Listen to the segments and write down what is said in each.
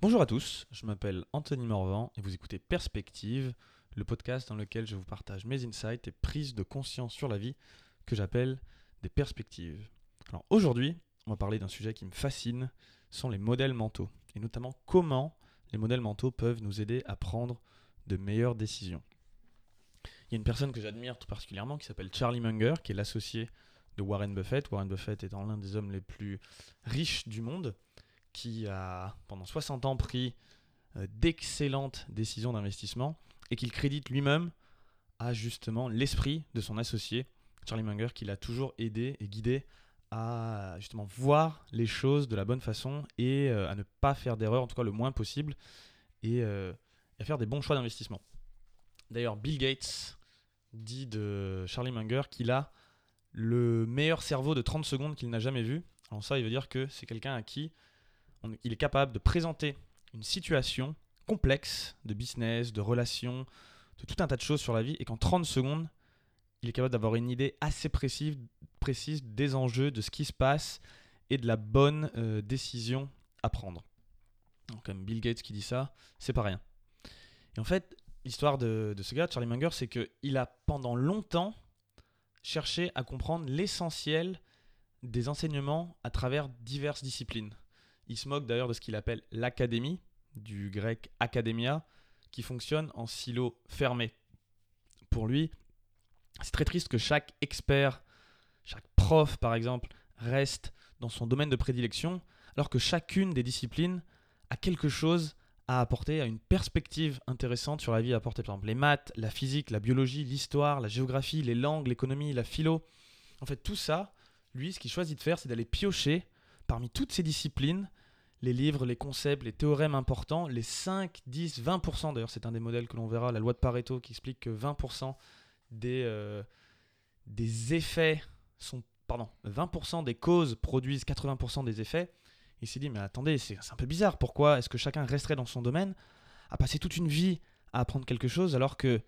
Bonjour à tous, je m'appelle Anthony Morvan et vous écoutez Perspective, le podcast dans lequel je vous partage mes insights et prises de conscience sur la vie que j'appelle des perspectives. Alors aujourd'hui, on va parler d'un sujet qui me fascine, sont les modèles mentaux et notamment comment les modèles mentaux peuvent nous aider à prendre de meilleures décisions. Il y a une personne que j'admire tout particulièrement qui s'appelle Charlie Munger, qui est l'associé de Warren Buffett. Warren Buffett étant l'un des hommes les plus riches du monde qui a pendant 60 ans pris euh, d'excellentes décisions d'investissement et qu'il crédite lui-même à justement l'esprit de son associé, Charlie Munger, qui l'a toujours aidé et guidé à justement voir les choses de la bonne façon et euh, à ne pas faire d'erreurs, en tout cas le moins possible, et euh, à faire des bons choix d'investissement. D'ailleurs, Bill Gates dit de Charlie Munger qu'il a le meilleur cerveau de 30 secondes qu'il n'a jamais vu. Alors ça, il veut dire que c'est quelqu'un à qui il est capable de présenter une situation complexe de business, de relations, de tout un tas de choses sur la vie, et qu'en 30 secondes, il est capable d'avoir une idée assez précise, des enjeux, de ce qui se passe, et de la bonne euh, décision à prendre. Donc, comme Bill Gates qui dit ça, c'est pas rien. Et en fait, l'histoire de, de, ce gars, Charlie Munger, c'est qu'il a pendant longtemps cherché à comprendre l'essentiel des enseignements à travers diverses disciplines. Il se moque d'ailleurs de ce qu'il appelle l'académie, du grec academia, qui fonctionne en silo fermé. Pour lui, c'est très triste que chaque expert, chaque prof par exemple, reste dans son domaine de prédilection, alors que chacune des disciplines a quelque chose à apporter, a une perspective intéressante sur la vie à apporter. Par exemple, les maths, la physique, la biologie, l'histoire, la géographie, les langues, l'économie, la philo. En fait, tout ça, lui, ce qu'il choisit de faire, c'est d'aller piocher parmi toutes ces disciplines les livres, les concepts, les théorèmes importants, les 5, 10, 20%, d'ailleurs c'est un des modèles que l'on verra, la loi de Pareto qui explique que 20% des, euh, des effets sont... Pardon, 20% des causes produisent 80% des effets. Il s'est dit, mais attendez, c'est un peu bizarre, pourquoi est-ce que chacun resterait dans son domaine à passer toute une vie à apprendre quelque chose alors que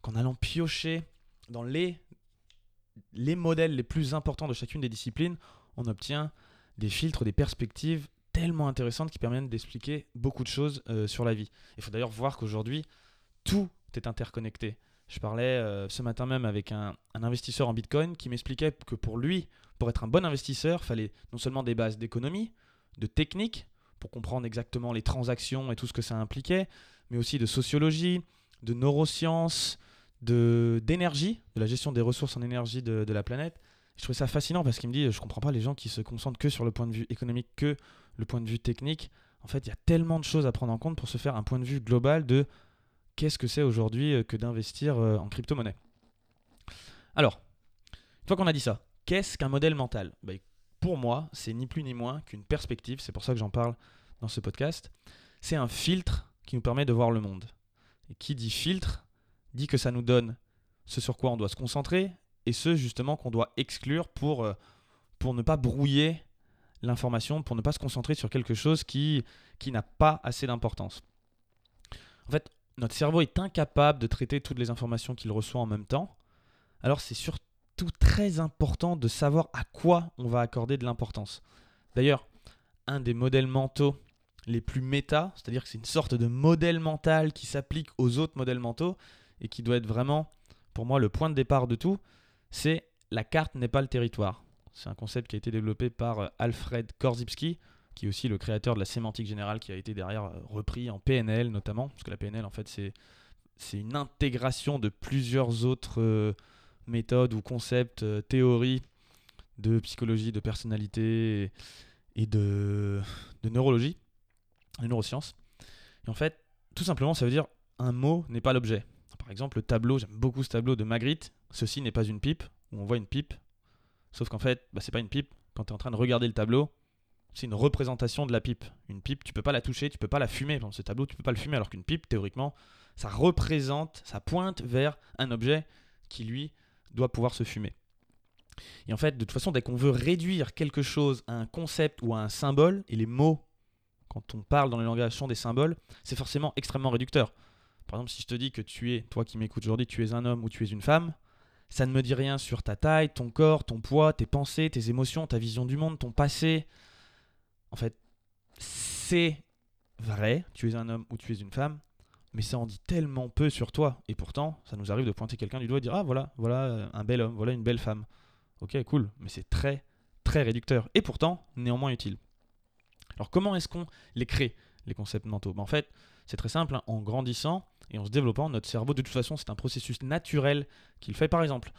qu'en allant piocher dans les, les modèles les plus importants de chacune des disciplines, on obtient des filtres, des perspectives tellement intéressantes qui permettent d'expliquer beaucoup de choses euh, sur la vie. Il faut d'ailleurs voir qu'aujourd'hui, tout est interconnecté. Je parlais euh, ce matin même avec un, investisseur en Bitcoin qui m'expliquait que pour lui, pour être un bon investisseur, il fallait non seulement des bases d'économie, de technique, pour comprendre exactement les transactions et tout ce que ça impliquait, mais aussi de sociologie, de neurosciences, d'énergie, de, la gestion des ressources en énergie de, de la planète. Je trouvais ça fascinant parce qu'il me dit, je comprends pas les gens qui se concentrent que sur le point de vue économique, que le point de vue technique. En fait, il y a tellement de choses à prendre en compte pour se faire un point de vue global de qu'est-ce que c'est aujourd'hui euh, que d'investir euh, en crypto-monnaie. Alors, une fois qu'on a dit ça, qu'est-ce qu'un modèle mental? Ben, Pour moi, c'est ni plus ni moins qu'une perspective, c'est pour ça que j'en parle dans ce podcast. C'est un filtre qui nous permet de voir le monde. Et qui dit filtre, dit que ça nous donne ce sur quoi on doit se concentrer et ce justement qu'on doit exclure pour, euh, pour ne pas brouiller l'information pour ne pas se concentrer sur quelque chose qui, qui n'a pas assez d'importance. En fait, notre cerveau est incapable de traiter toutes les informations qu'il reçoit en même temps. Alors c'est surtout très important de savoir à quoi on va accorder de l'importance. D'ailleurs, un des modèles mentaux les plus méta, c'est-à-dire que c'est une sorte de modèle mental qui s'applique aux autres modèles mentaux et qui doit être vraiment, pour moi, le point de départ de tout, c'est la carte n'est pas le territoire. C'est un concept qui a été développé par euh, Alfred Korzybski, qui est aussi le créateur de la sémantique générale, qui a été derrière euh, repris en PNL notamment, parce que la PNL en fait c'est c'est une intégration de plusieurs autres euh, méthodes ou concepts, théories de psychologie, de personnalité et de, de neurologie, de neurosciences. Et en fait, tout simplement, ça veut dire un mot n'est pas l'objet. Par exemple, le tableau, j'aime beaucoup ce tableau de Magritte, ceci n'est pas une pipe, où on voit une pipe, Sauf qu'en fait, bah, c'est pas une pipe. Quand tu es en train de regarder le tableau, c'est une représentation de la pipe. Une pipe, tu peux pas la toucher, tu peux pas la fumer. Dans ce tableau, tu peux pas le fumer, alors qu'une pipe, théoriquement, ça représente, ça pointe vers un objet qui, lui, doit pouvoir se fumer. Et en fait, de toute façon, dès qu'on veut réduire quelque chose à un concept ou à un symbole, et les mots, quand on parle dans le langage, sont des symboles, c'est forcément extrêmement réducteur. Par exemple, si je te dis que tu es, toi qui m'écoutes aujourd'hui, tu es un homme ou tu es une femme, ça ne me dit rien sur ta taille, ton corps, ton poids, tes pensées, tes émotions, ta vision du monde, ton passé. En fait, c'est vrai, tu es un homme ou tu es une femme, mais ça en dit tellement peu sur toi. Et pourtant, ça nous arrive de pointer quelqu'un du doigt et dire Ah, voilà, voilà euh, un bel homme, voilà une belle femme. Ok, cool, mais c'est très, très réducteur. Et pourtant, néanmoins utile. Alors, comment est-ce qu'on les crée, les concepts mentaux? Ben, En fait, c'est très simple, hein. en grandissant et en se développant, notre cerveau, de toute façon, c'est un processus naturel qu'il fait. Par exemple,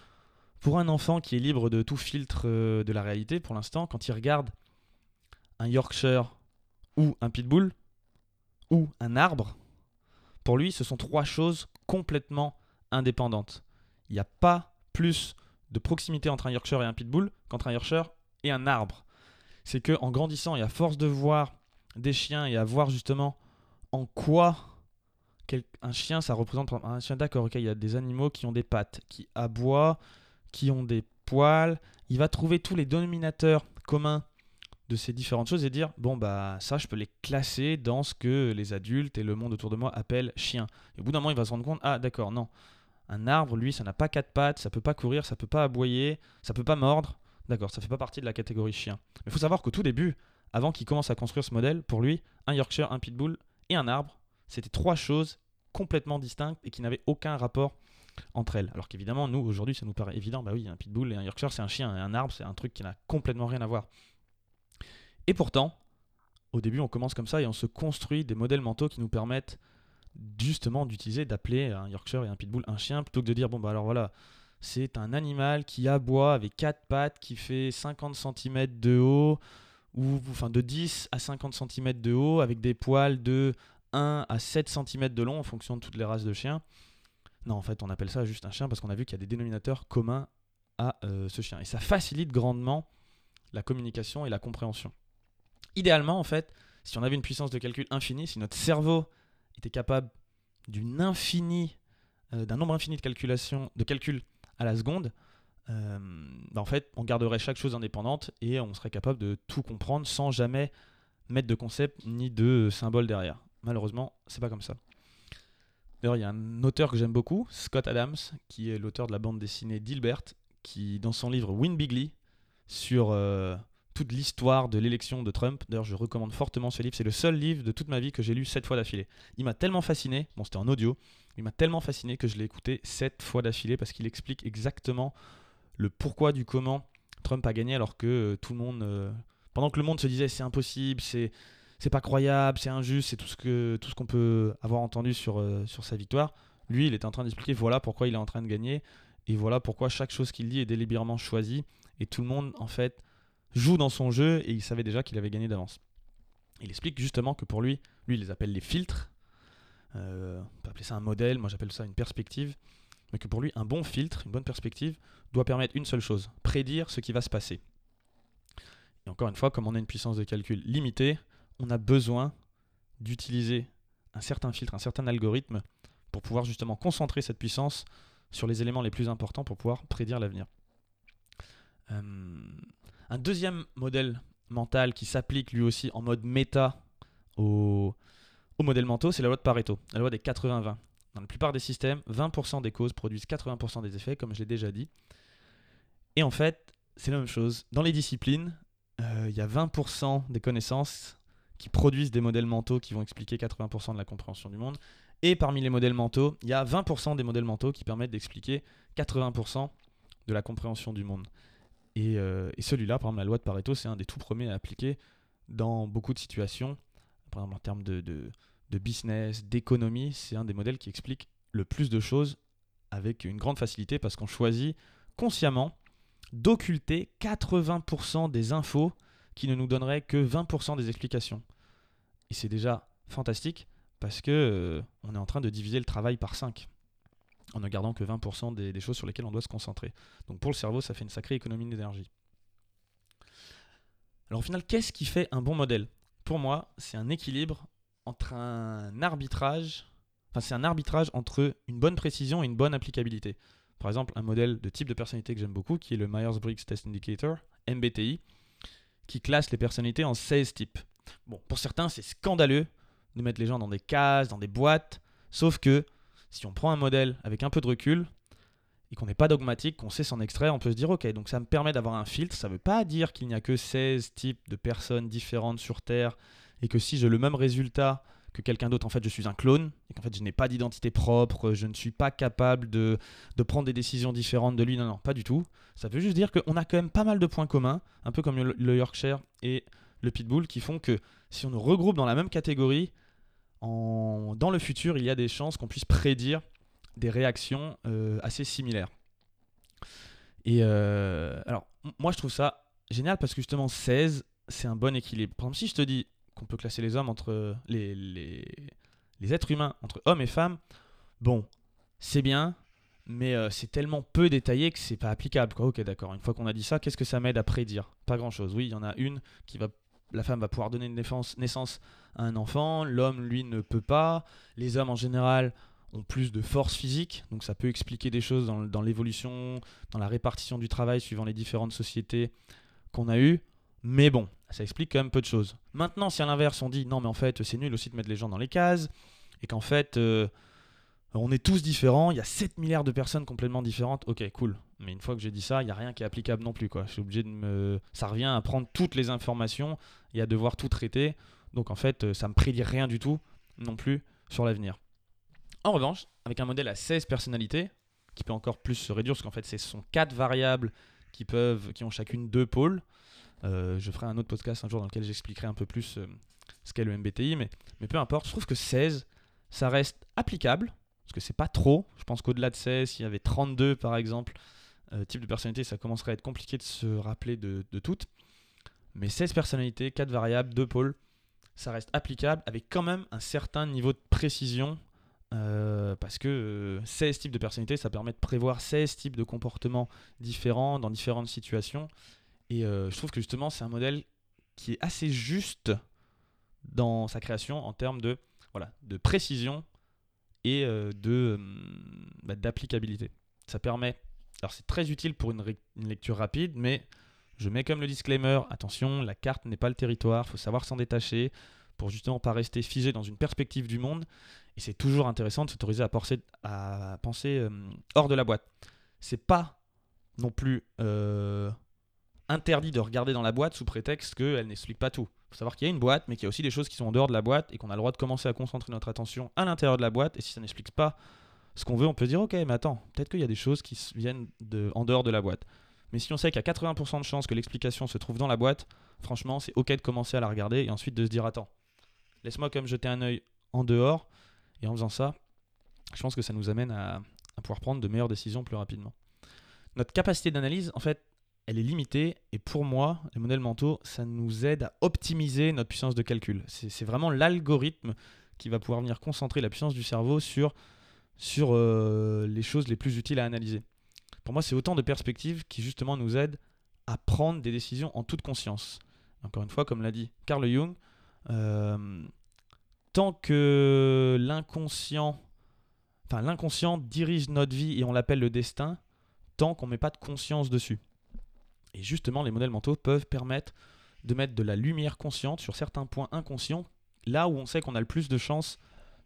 pour un enfant qui est libre de tout filtre euh, de la réalité, pour l'instant, quand il regarde un Yorkshire ou un Pitbull ou un arbre, pour lui, ce sont trois choses complètement indépendantes. Il n'y a pas plus de proximité entre un Yorkshire et un Pitbull qu'entre un Yorkshire et un arbre. C'est que grandissant et à force de voir des chiens et à voir justement en quoi un chien ça représente un chien d'accord il y a des animaux qui ont des pattes qui aboient qui ont des poils il va trouver tous les dénominateurs communs de ces différentes choses et dire bon bah ça je peux les classer dans ce que les adultes et le monde autour de moi appellent chien. Et au bout d'un moment il va se rendre compte ah d'accord non un arbre lui ça n'a pas quatre pattes, ça peut pas courir, ça peut pas aboyer, ça peut pas mordre. D'accord, ça fait pas partie de la catégorie chien. Mais il faut savoir qu'au tout début, avant qu'il commence à construire ce modèle, pour lui, un Yorkshire, un Pitbull et un arbre, c'était trois choses complètement distinctes et qui n'avaient aucun rapport entre elles. Alors qu'évidemment, nous, aujourd'hui, ça nous paraît évident, bah oui, un Pitbull et un Yorkshire, c'est un chien, un arbre, c'est un truc qui n'a complètement rien à voir. Et pourtant, au début, on commence comme ça et on se construit des modèles mentaux qui nous permettent justement d'utiliser, d'appeler un Yorkshire et un Pitbull un chien, plutôt que de dire, bon, bah alors voilà, c'est un animal qui aboie avec quatre pattes, qui fait 50 cm de haut, ou enfin de 10 à 50 cm de haut, avec des poils de 1 à 7 cm de long en fonction de toutes les races de chiens. Non, en fait, on appelle ça juste un chien parce qu'on a vu qu'il y a des dénominateurs communs à euh, ce chien. Et ça facilite grandement la communication et la compréhension. Idéalement, en fait, si on avait une puissance de calcul infinie, si notre cerveau était capable euh, d'un nombre infini de calculations, de calculs à la seconde, euh, bah, en fait, on garderait chaque chose indépendante et on serait capable de tout comprendre sans jamais mettre de concept ni de symbole derrière. Malheureusement, c'est pas comme ça. D'ailleurs, il y a un auteur que j'aime beaucoup, Scott Adams, qui est l'auteur de la bande dessinée Dilbert, qui, dans son livre Win Bigly, sur euh, toute l'histoire de l'élection de Trump. D'ailleurs, je recommande fortement ce livre. C'est le seul livre de toute ma vie que j'ai lu sept fois d'affilée. Il m'a tellement fasciné, bon, c'était en audio, il m'a tellement fasciné que je l'ai écouté sept fois d'affilée parce qu'il explique exactement le pourquoi du comment Trump a gagné alors que euh, tout le monde, euh, pendant que le monde se disait c'est impossible, c'est c'est pas croyable, c'est injuste, c'est tout ce que tout ce qu'on peut avoir entendu sur, euh, sur sa victoire. Lui, il était en train d'expliquer voilà pourquoi il est en train de gagner et voilà pourquoi chaque chose qu'il dit est délibérément choisie et tout le monde en fait joue dans son jeu et il savait déjà qu'il avait gagné d'avance. Il explique justement que pour lui, lui il les appelle les filtres. Euh, on peut appeler ça un modèle, moi j'appelle ça une perspective. Mais que pour lui, un bon filtre, une bonne perspective, doit permettre une seule chose, prédire ce qui va se passer. Et encore une fois, comme on a une puissance de calcul limitée, on a besoin d'utiliser un certain filtre, un certain algorithme pour pouvoir justement concentrer cette puissance sur les éléments les plus importants pour pouvoir prédire l'avenir. Euh, un deuxième modèle mental qui s'applique lui aussi en mode méta au, modèle mentaux, c'est la loi de Pareto, la loi des 80-20. Dans la plupart des systèmes, 20% des causes produisent 80% des effets, comme je l'ai déjà dit. Et en fait, c'est la même chose. Dans les disciplines, euh, il y a 20% des connaissances qui produisent des modèles mentaux qui vont expliquer 80% de la compréhension du monde. Et parmi les modèles mentaux, il y a 20% des modèles mentaux qui permettent d'expliquer 80% de la compréhension du monde. Euh, et, celui-là, par exemple, la loi de Pareto, c'est un des tout premiers à appliquer dans beaucoup de situations. Par exemple, en termes de, de, business, d'économie, c'est un des modèles qui explique le plus de choses avec une grande facilité parce qu'on choisit consciemment d'occulter 80% des infos qui ne nous donneraient que 20% des explications. Et c'est déjà fantastique parce que euh, on est en train de diviser le travail par 5 en ne gardant que 20% des, choses sur lesquelles on doit se concentrer. Donc pour le cerveau, ça fait une sacrée économie d'énergie. Alors au final, qu'est-ce qui fait un bon modèle? Pour moi, c'est un équilibre entre un arbitrage, enfin c'est un arbitrage entre une bonne précision et une bonne applicabilité. Par exemple, un modèle de type de personnalité que j'aime beaucoup, qui est le Myers-Briggs Test Indicator, MBTI, qui classe les personnalités en 16 types. Bon, pour certains, c'est scandaleux de mettre les gens dans des cases, dans des boîtes, sauf que si on prend un modèle avec un peu de recul et qu'on n'est pas dogmatique, qu'on sait s'en extraire, on peut se dire ok, donc ça me permet d'avoir un filtre. Ça ne veut pas dire qu'il n'y a que 16 types de personnes différentes sur Terre et que si j'ai le même résultat que quelqu'un d'autre, en fait, je suis un clone, et qu'en fait, je n'ai pas d'identité propre, je ne suis pas capable de, de, prendre des décisions différentes de lui. Non, non, pas du tout. Ça veut juste dire qu'on a quand même pas mal de points communs, un peu comme le, Yorkshire et le Pitbull, qui font que si on nous regroupe dans la même catégorie, dans le futur, il y a des chances qu'on puisse prédire des réactions euh, assez similaires. Et euh, alors, moi, je trouve ça génial parce que justement, 16, c'est un bon équilibre. Par exemple, si je te dis qu'on peut classer les hommes entre les, les, les, êtres humains entre hommes et femmes, bon, c'est bien, mais euh, c'est tellement peu détaillé que c'est pas applicable. Quoi. Ok, d'accord. Une fois qu'on a dit ça, qu'est-ce que ça m'aide à prédire? Pas grand-chose. Oui, il y en a une qui va, la femme va pouvoir donner une naissance à un enfant, l'homme lui ne peut pas. Les hommes en général ont plus de force physique, donc ça peut expliquer des choses dans, dans l'évolution, dans la répartition du travail suivant les différentes sociétés qu'on a eues. Mais bon, ça explique quand même peu de choses. Maintenant, si à l'inverse on dit non, mais en fait c'est nul aussi de mettre les gens dans les cases, et qu'en fait euh, on est tous différents, il y a 7 milliards de personnes complètement différentes, ok, cool. Mais une fois que j'ai dit ça, il n'y a rien qui est applicable non plus. Quoi. Je suis obligé de me. Ça revient à prendre toutes les informations et à devoir tout traiter. Donc en fait, euh, ça me prédit rien du tout non plus sur l'avenir. En revanche, avec un modèle à 16 personnalités, qui peut encore plus se réduire, parce qu'en fait, ce sont 4 variables qui, peuvent, qui ont chacune deux pôles. Euh, je ferai un autre podcast un jour dans lequel j'expliquerai un peu plus euh, ce qu'est le MBTI, mais, peu importe, je trouve que 16, ça reste applicable, parce que c'est pas trop. Je pense qu'au-delà de 16, s'il y avait 32 par exemple, euh, type de personnalité, ça commencerait à être compliqué de se rappeler de, de toutes. Mais 16 personnalités, 4 variables, 2 pôles, ça reste applicable avec quand même un certain niveau de précision parce que 16 types de personnalités, ça permet de prévoir 16 types de comportements différents dans différentes situations. Et euh, je trouve que justement, c'est un modèle qui est assez juste dans sa création en termes de, voilà, de précision et euh, de, hum, bah, d'applicabilité. Ça permet. Alors, c'est très utile pour une, lecture rapide, mais je mets comme le disclaimer attention, la carte n'est pas le territoire, il faut savoir s'en détacher pour justement pas rester figé dans une perspective du monde. Et c'est toujours intéressant de s'autoriser à penser, hum, hors de la boîte. C'est pas non plus euh, interdit de regarder dans la boîte sous prétexte qu'elle n'explique pas tout. Il faut savoir qu'il y a une boîte, mais qu'il y a aussi des choses qui sont en dehors de la boîte et qu'on a le droit de commencer à concentrer notre attention à l'intérieur de la boîte. Et si ça n'explique pas ce qu'on veut, on peut dire ok, mais attends, peut-être qu'il y a des choses qui viennent en dehors de la boîte. Mais si on sait qu'il y a 80% de chances que l'explication se trouve dans la boîte, franchement, c'est ok de commencer à la regarder et ensuite de se dire attends, laisse-moi comme jeter un œil en dehors. Et en faisant ça, je pense que ça nous amène à pouvoir prendre de meilleures décisions plus rapidement. Notre capacité d'analyse, en fait, elle est limitée. Et pour moi, les modèles mentaux, ça nous aide à optimiser notre puissance de calcul. C'est vraiment l'algorithme qui va pouvoir venir concentrer la puissance du cerveau sur, sur euh, les choses les plus utiles à analyser. Pour moi, c'est autant de perspectives qui justement nous aident à prendre des décisions en toute conscience. Encore une fois, comme l'a dit Carl Jung, euh, tant que l'inconscient, enfin l'inconscient dirige notre vie et on l'appelle le destin, tant qu'on ne met pas de conscience dessus. Et justement, les modèles mentaux peuvent permettre de mettre de la lumière consciente sur certains points inconscients, là où on sait qu'on a le plus de chances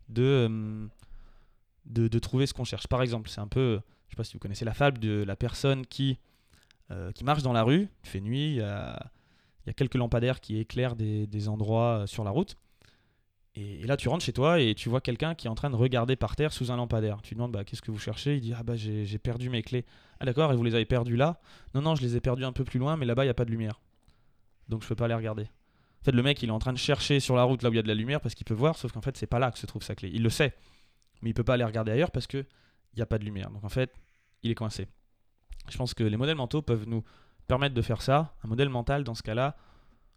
de, euh, trouver ce qu'on cherche. Par exemple, c'est un peu, je sais pas si vous connaissez la fable de la personne qui, euh, marche dans la rue, il fait nuit, il y a, quelques lampadaires qui éclairent des endroits sur la route. Et, là, tu rentres chez toi et tu vois quelqu'un qui est en train de regarder par terre sous un lampadaire. Tu demandes bah, qu'est-ce que vous cherchez? Il dit Ah bah j'ai perdu mes clés. Ah d'accord, et vous les avez perdues là? Non, non, je les ai perdues un peu plus loin, mais là-bas, il n'y a pas de lumière. Donc je peux pas les regarder. En fait, le mec, il est en train de chercher sur la route là où il y a de la lumière parce qu'il peut voir, sauf qu'en fait, c'est pas là que se trouve sa clé. Il le sait, mais il peut pas aller regarder ailleurs parce qu'il n'y a pas de lumière. Donc en fait, il est coincé. Je pense que les modèles mentaux peuvent nous permettre de faire ça. Un modèle mental, dans ce cas-là,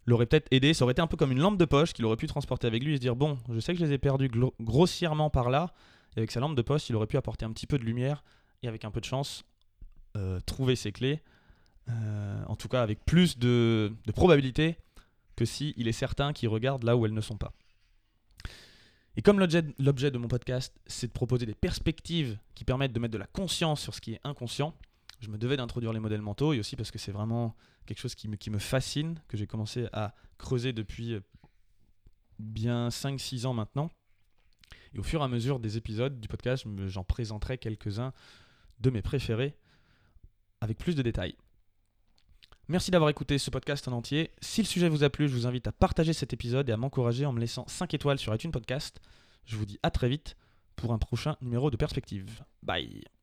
l'aurait peut-être aidé. Ça aurait été un peu comme une lampe de poche qu'il aurait pu transporter avec lui et se dire Bon, je sais que je les ai perdus grossièrement par là. Et avec sa lampe de poche, il aurait pu apporter un petit peu de lumière et avec un peu de chance, euh, trouver ses clés. Euh, en tout cas, avec plus de, probabilité que si il est certain qu'il regarde là où elles ne sont pas. Et comme l'objet de mon podcast, c'est de proposer des perspectives qui permettent de mettre de la conscience sur ce qui est inconscient, je me devais d'introduire les modèles mentaux et aussi parce que c'est vraiment quelque chose qui me, fascine, que j'ai commencé à creuser depuis euh, bien 5-6 ans maintenant. Et au fur et à mesure des épisodes du podcast, j'en présenterai quelques-uns de mes préférés avec plus de détails. Merci d'avoir écouté ce podcast en entier. Si le sujet vous a plu, je vous invite à partager cet épisode et à m'encourager en me laissant 5 étoiles sur iTunes Podcast. Je vous dis à très vite pour un prochain numéro de Perspective. Bye